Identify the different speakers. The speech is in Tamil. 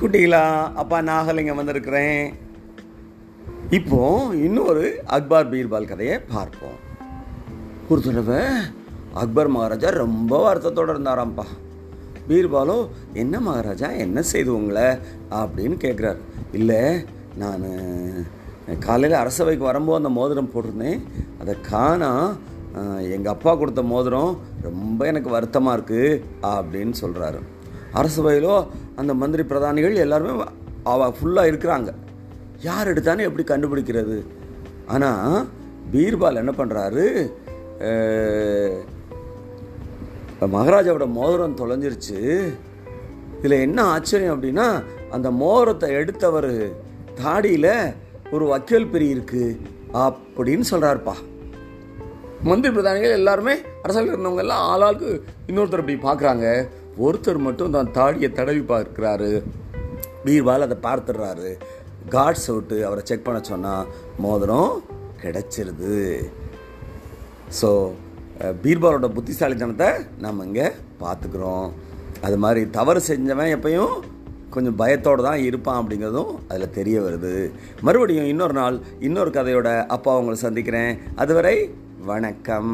Speaker 1: குட்டிகளா? அப்பா நாகலிங்கம் வந்திருக்கிறேன். இப்போ இன்னொரு அக்பர் பீர்பால் கதையை பார்ப்போம். ஒரு தடவை அக்பர் மகாராஜா ரொம்ப வருத்தத்தோடு இருந்தாராம்ப்பா. பீர்பாலோ என்ன மகாராஜா என்ன செய்து உங்களை? அப்படின்னு கேட்குறாரு இல்லை நான் காலையில் அரசவைக்கு வரும்போது அந்த மோதிரம் போட்டிருந்தேன். அதை காணா எங்கள் அப்பா கொடுத்த மோதிரம் ரொம்ப எனக்கு வருத்தமாக இருக்குது அப்படின்னு சொல்கிறாரு அரசவையிலோ அந்த மந்திரி பிரதானிகள் எல்லாருமே அவ ஃபுல்லாக இருக்கிறாங்க. யார் எடுத்தானே எப்படி கண்டுபிடிக்கிறது? ஆனால் பீர்பால் என்ன பண்ணுறாரு மகாராஜாவோட மோதிரம் தொலைஞ்சிருச்சு. இதில் என்ன ஆச்சரியம் அப்படின்னா அந்த மோதிரத்தை எடுத்தவர் தாடியில் ஒரு வக்கீல் பிரி இருக்குது அப்படின்னு சொல்கிறாருப்பா மந்திரி பிரதானிகள் எல்லாருமே அரசியல் இருந்தவங்க எல்லாம் ஆளாளுக்கு இன்னொருத்தர் இப்படி பார்க்குறாங்க ஒருத்தர் மட்டும் தான் தாடியை தடவி பார்க்குறாரு. பீர்பால் அதை பார்த்துடுறாரு. காட்ஸ் விட்டு அவரை செக் பண்ண சொன்னால் மோதிரம் கிடச்சிருது. ஸோ பீர்பாலோட புத்திசாலித்தனத்தை நம்ம இங்கே பார்த்துக்குறோம். அது மாதிரி தவறு செஞ்சவன் எப்பயும் கொஞ்சம் பயத்தோடு தான் இருப்பான் அப்படிங்கிறதும் அதில் தெரிய வருது. மறுபடியும் இன்னொரு நாள் இன்னொரு கதையோட அப்பா உங்களை சந்திக்கிறேன். அதுவரை வணக்கம்.